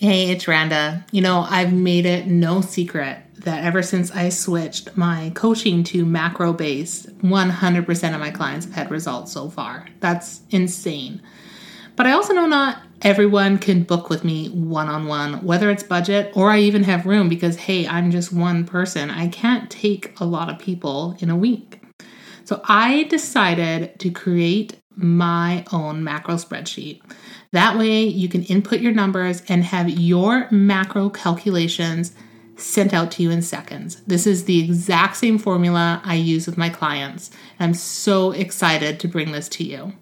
Hey, it's Randa. You know, I've made it no secret that ever since I switched my coaching to macro based, 100% of my clients have had results so far. That's insane. But I also know not everyone can book with me one on one, whether it's budget or I even have room because, hey, I'm just one person. I can't take a lot of people in a week. So I decided to create my own macro spreadsheet. That way, you can input your numbers and have your macro calculations sent out to you in seconds. This is the exact same formula I use with my clients. I'm so excited to bring this to you.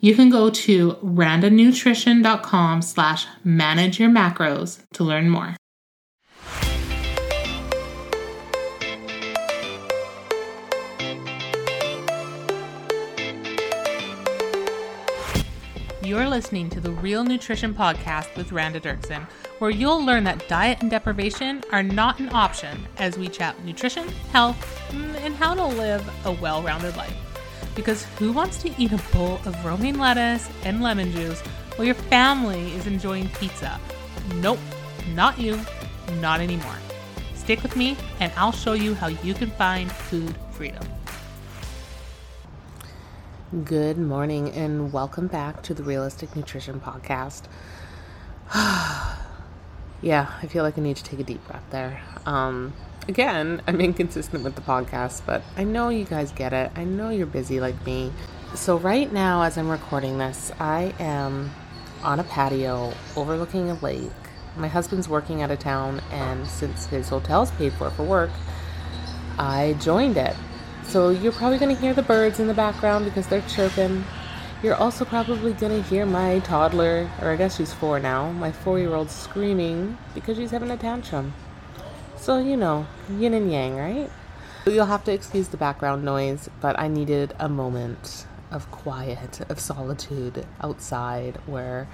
You can go to randanutrition.com slash manage your macros to learn more. You're listening to the Real Nutrition Podcast with Randa Derkson, where you'll learn that diet and deprivation are not an option as we chat nutrition, health, mm, and how to live a well rounded life. Because who wants to eat a bowl of romaine lettuce and lemon juice while your family is enjoying pizza? Nope, not you, not anymore. Stick with me, and I'll show you how you can find food freedom. Good morning and welcome back to the Realistic Nutrition Podcast. yeah, I feel like I need to take a deep breath there. Um, again, I'm inconsistent with the podcast, but I know you guys get it. I know you're busy like me. So, right now, as I'm recording this, I am on a patio overlooking a lake. My husband's working out of town, and since his hotel's paid for for work, I joined it so you're probably going to hear the birds in the background because they're chirping. You're also probably going to hear my toddler, or I guess she's four now, my four year old screaming because she's having a tantrum. So, you know, yin and yang, right? You'll have to excuse the background noise, but I needed a moment of quiet, of solitude outside where,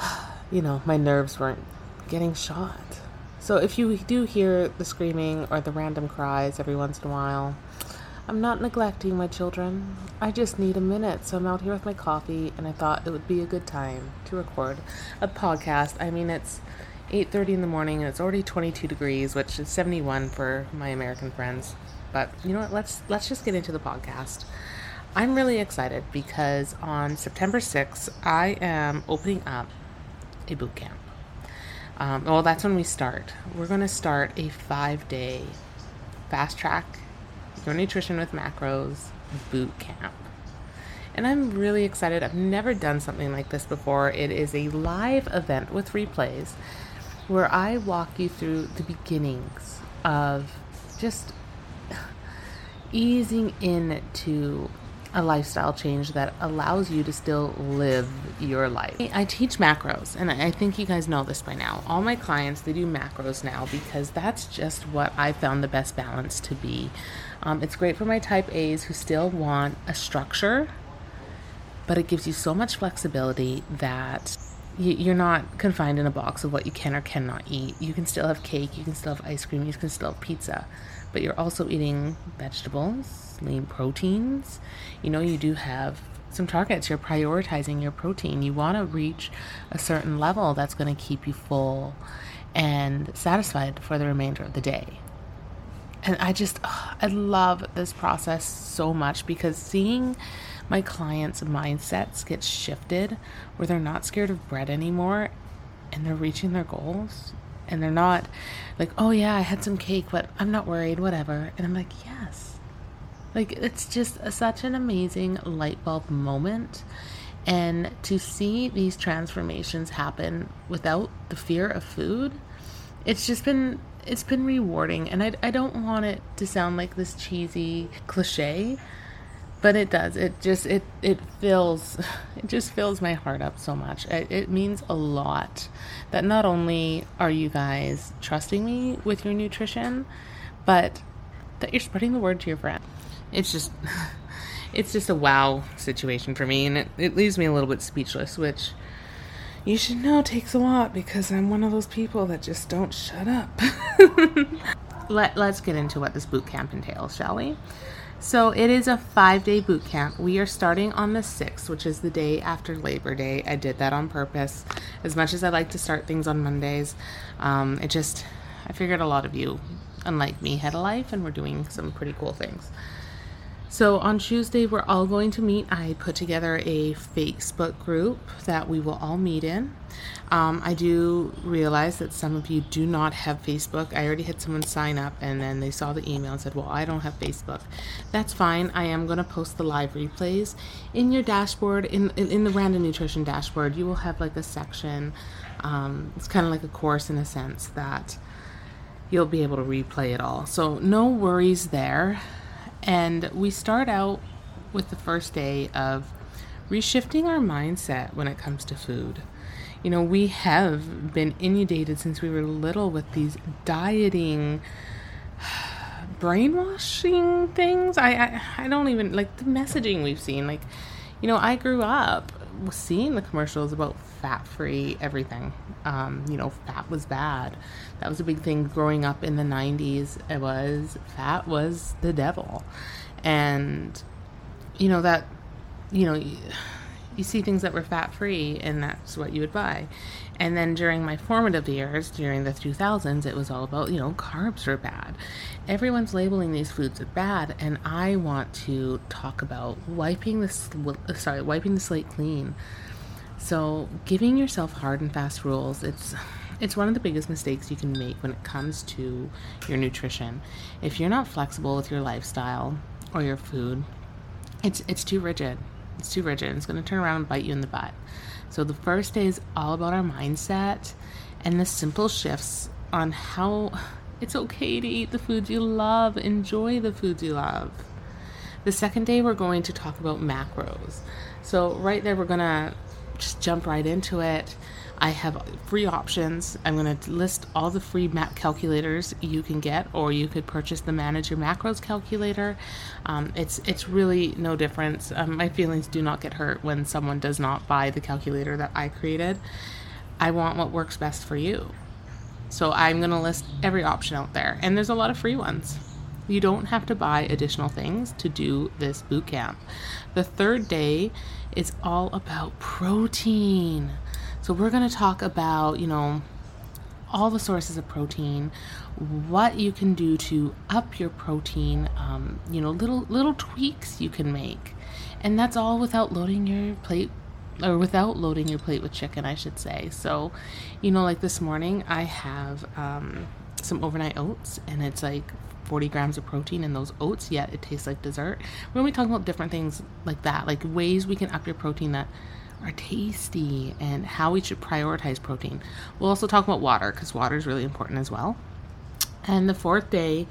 you know, my nerves weren't getting shot. So if you do hear the screaming or the random cries every once in a while, I'm not neglecting my children. I just need a minute. So I'm out here with my coffee and I thought it would be a good time to record a podcast. I mean, it's 8:30 in the morning and it's already 22 degrees, which is 71 for my American friends. But you know what? Let's let's just get into the podcast. I'm really excited because on September 6th, I am opening up a boot camp. Um, well, that's when we start. We're going to start a five day fast track your nutrition with macros boot camp. And I'm really excited. I've never done something like this before. It is a live event with replays where I walk you through the beginnings of just easing into a lifestyle change that allows you to still live your life. I teach macros, and I think you guys know this by now. All my clients, they do macros now because that's just what I found the best balance to be. Um, it's great for my type A's who still want a structure, but it gives you so much flexibility that you're not confined in a box of what you can or cannot eat. You can still have cake, you can still have ice cream, you can still have pizza, but you're also eating vegetables lean proteins. You know, you do have some targets. You're prioritizing your protein. You want to reach a certain level that's going to keep you full and satisfied for the remainder of the day. And I just, oh, I love this process so much because seeing my clients' mindsets get shifted where they're not scared of bread anymore and they're reaching their goals and they're not like, oh yeah, I had some cake, but I'm not worried, whatever. And I'm like, yes, like, it's just such an amazing light bulb moment. And to see these transformations happen without the fear of food, it's just been it's been rewarding. And I, I don't want it to sound like this cheesy cliche but it does. It just it it fills it just fills my heart up so much. It, it means a lot that not only are you guys trusting me with your nutrition but that you're spreading the word to your friends it's just it's just a wow situation for me and it, it leaves me a little bit speechless which you should know takes a lot because i'm one of those people that just don't shut up Let, let's get into what this boot camp entails shall we So it is a five day boot camp. We are starting on the 6th, which is the day after Labor Day. I did that on purpose. As much as I like to start things on Mondays, um, it just, I figured a lot of you, unlike me, had a life and we're doing some pretty cool things. So on Tuesday, we're all going to meet. I put together a Facebook group that we will all meet in. Um, I do realize that some of you do not have Facebook. I already had someone sign up and then they saw the email and said, Well, I don't have Facebook. That's fine. I am going to post the live replays in your dashboard, in, in the Randa Nutrition dashboard. You will have like a section. Um, it's kind of like a course in a sense that you'll be able to replay it all. So, no worries there. And we start out with the first day of reshifting our mindset when it comes to food. You know, we have been inundated since we were little with these dieting brainwashing things. I, I I don't even like the messaging we've seen. Like, you know, I grew up seeing the commercials about fat-free everything. Um, you know, fat was bad. That was a big thing growing up in the 90s. It was fat was the devil. And you know that you know you see things that were fat free and that's what you would buy. And then during my formative years, during the 2000s, it was all about, you know, carbs are bad. Everyone's labeling these foods as bad, and I want to talk about wiping the sl- uh, sorry, wiping the slate clean. So, giving yourself hard and fast rules, it's it's one of the biggest mistakes you can make when it comes to your nutrition. If you're not flexible with your lifestyle or your food, it's it's too rigid. It's too rigid. It's going to turn around and bite you in the butt. So the first day is all about our mindset and the simple shifts on how it's okay to eat the foods you love, enjoy the foods you love. The second day, we're going to talk about macros. So, right there, we're going to just jump right into it. I have free options. I'm going to list all the free map calculators you can get, or you could purchase the Manage Your Macros calculator. Um, it's it's really no difference. Um, my feelings do not get hurt when someone does not buy the calculator that I created. I want what works best for you. So I'm going to list every option out there, and there's a lot of free ones. You don't have to buy additional things to do this boot camp. The third day is all about protein. So we're going to talk about, you know, all the sources of protein, what you can do to up your protein, um, you know, little little tweaks you can make, and that's all without loading your plate or without loading your plate with chicken, I should say. So, you know, like this morning, I have um, some overnight oats, and it's like 40 grams of protein in those oats, yet it tastes like dessert. We're going to be talking about different things like that, like ways we can up your protein that are tasty and how we should prioritize protein. We'll also talk about water because water is really important as well. And the fourth day,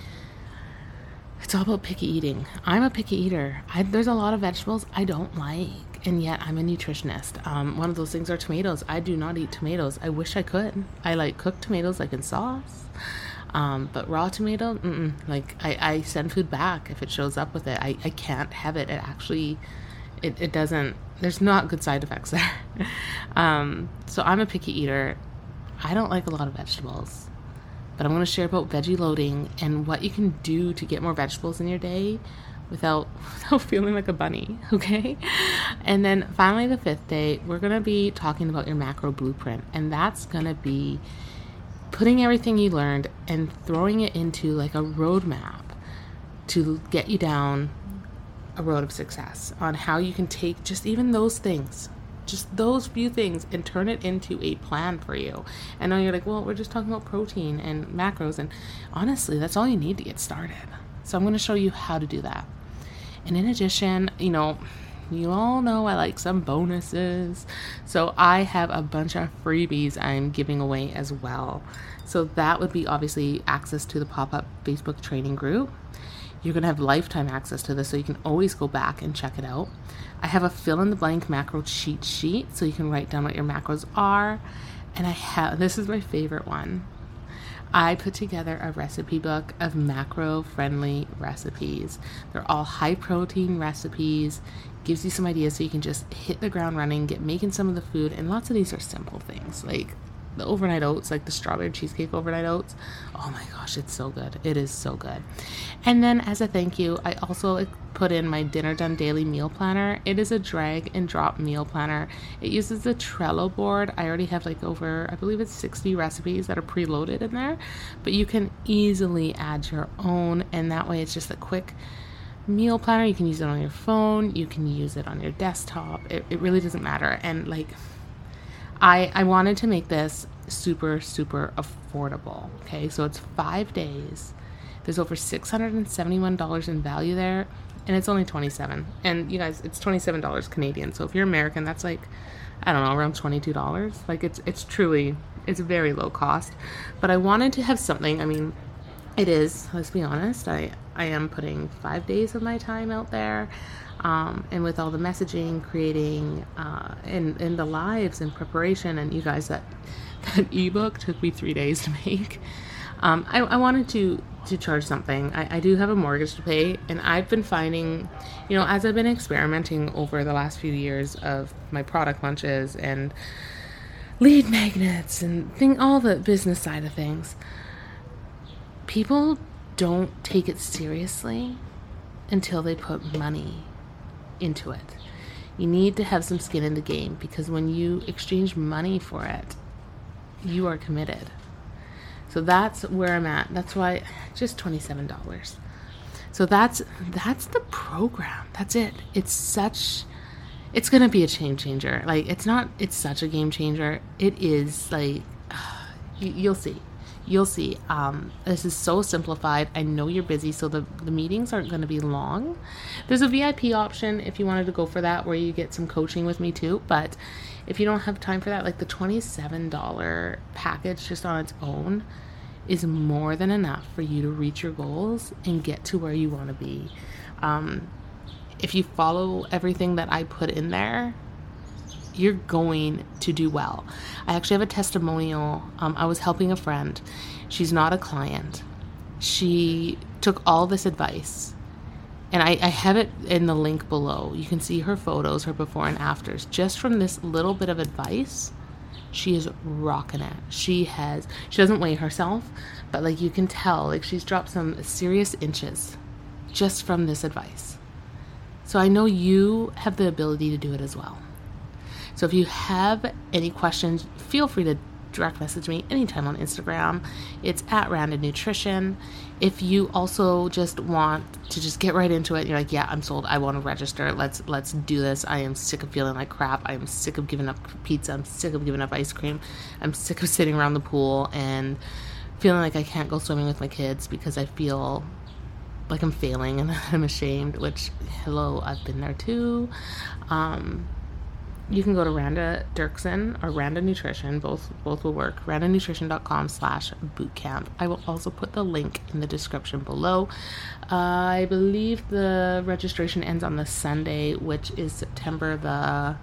it's all about picky eating. I'm a picky eater. I, there's a lot of vegetables I don't like, and yet I'm a nutritionist. Um, one of those things are tomatoes. I do not eat tomatoes. I wish I could. I like cooked tomatoes, like in sauce. Um, but raw tomato, like I, I send food back if it shows up with it. I, I can't have it. It actually, it, it doesn't there's not good side effects there. um, so I'm a picky eater. I don't like a lot of vegetables, but I'm going to share about veggie loading and what you can do to get more vegetables in your day without without feeling like a bunny, okay? And then finally the fifth day, we're going to be talking about your macro blueprint and that's going to be putting everything you learned and throwing it into like a roadmap to get you down a road of success on how you can take just even those things just those few things and turn it into a plan for you. And now you're like, well, we're just talking about protein and macros. And honestly, that's all you need to get started. So I'm going to show you how to do that. And in addition, you know, you all know I like some bonuses. So I have a bunch of freebies I'm giving away as well. So that would be obviously access to the pop up Facebook training group you're going to have lifetime access to this, so you can always go back and check it out. I have a fill in the blank macro cheat sheet, so you can write down what your macros are. And I have this is my favorite one. I put together a recipe book of macro friendly recipes. They're all high protein recipes, gives you some ideas so you can just hit the ground running, get making some of the food, and lots of these are simple things like the overnight oats, like the strawberry cheesecake overnight oats. Oh my gosh, it's so good. It is so good. And then as a thank you, I also put in my dinner done daily meal planner. It is a drag and drop meal planner. It uses the Trello board. I already have like over, I believe it's 60 recipes that are preloaded in there, but you can easily add your own, and that way it's just a quick meal planner. You can use it on your phone, you can use it on your desktop. It, it really doesn't matter. And like, I, I wanted to make this super, super affordable. Okay, so it's five days. There's over $671 in value there, and it's only 27 And you guys, it's $27 Canadian. So if you're American, that's like, I don't know, around $22. Like it's it's truly it's very low cost. But I wanted to have something, I mean, it is, let's be honest, I, I am putting five days of my time out there. Um, and with all the messaging, creating, uh, and, and the lives and preparation, and you guys, that, that ebook took me three days to make. Um, I, I, wanted to to charge something. I, I, do have a mortgage to pay, and I've been finding, you know, as I've been experimenting over the last few years of my product launches and lead magnets and thing, all the business side of things, people don't take it seriously until they put money into it. You need to have some skin in the game because when you exchange money for it, you are committed. So that's where I'm at. That's why just $27. So that's that's the program. That's it. It's such it's going to be a game changer. Like it's not it's such a game changer. It is like you, you'll see you'll see um, this is so simplified. I know you're busy so the, the meetings aren't going to be long. There's a vip option if you wanted to go for that where you get some coaching with me too but if you don't have time for that like the $27 package just on its own is more than enough for you to reach your goals and get to where you want to be. Um, if you follow everything that i put in there you're going to do well. I actually have a testimonial. Um, I was helping a friend. She's not a client. She took all this advice, and I, I have it in the link below. You can see her photos, her before and afters. Just from this little bit of advice, she is rocking it. She has, she doesn't weigh herself, but like you can tell, like she's dropped some serious inches just from this advice. So I know you have the ability to do it as well. So if you have any questions, feel free to direct message me anytime on Instagram. It's at Randa Nutrition. If you also just want to just get right into it, you're like, yeah, I'm sold. I want to register. Let's let's do this. I am sick of feeling like crap. I am sick of giving up pizza. I'm sick of giving up ice cream. I'm sick of sitting around the pool and feeling like I can't go swimming with my kids because I feel like I'm failing and I'm ashamed. Which, hello, I've been there too. Um, you can go to Randa Derkson or Randa Nutrition. Both both will work. RandaNutrition.com slash bootcamp. I will also put the link in the description below. Uh, I believe the registration ends on the Sunday, which is September the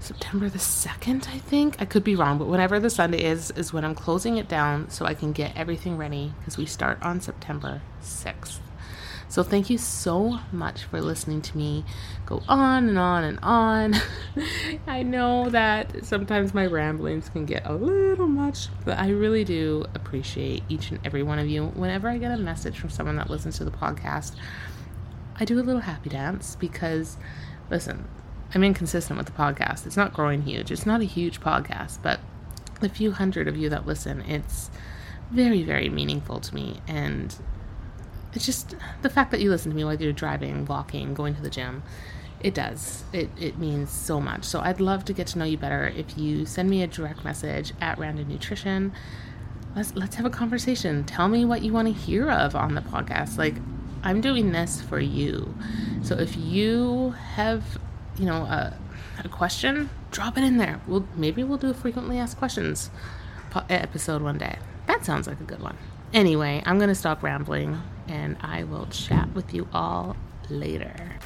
September the 2nd, I think. I could be wrong, but whenever the Sunday is, is when I'm closing it down so I can get everything ready because we start on September 6th. So thank you so much for listening to me go on and on and on. I know that sometimes my ramblings can get a little much, but I really do appreciate each and every one of you. Whenever I get a message from someone that listens to the podcast, I do a little happy dance because, listen, I'm inconsistent with the podcast. It's not growing huge. It's not a huge podcast, but the few hundred of you that listen, it's very, very meaningful to me. And it's just the fact that you listen to me while you're driving, walking, going to the gym. It does. It, it means so much. So I'd love to get to know you better if you send me a direct message at Randa Nutrition. Let's let's have a conversation. Tell me what you want to hear of on the podcast. Like I'm doing this for you. So if you have, you know, a, a question, drop it in there. We'll maybe we'll do a frequently asked questions episode one day. That sounds like a good one. Anyway, I'm going to stop rambling and I will chat with you all later.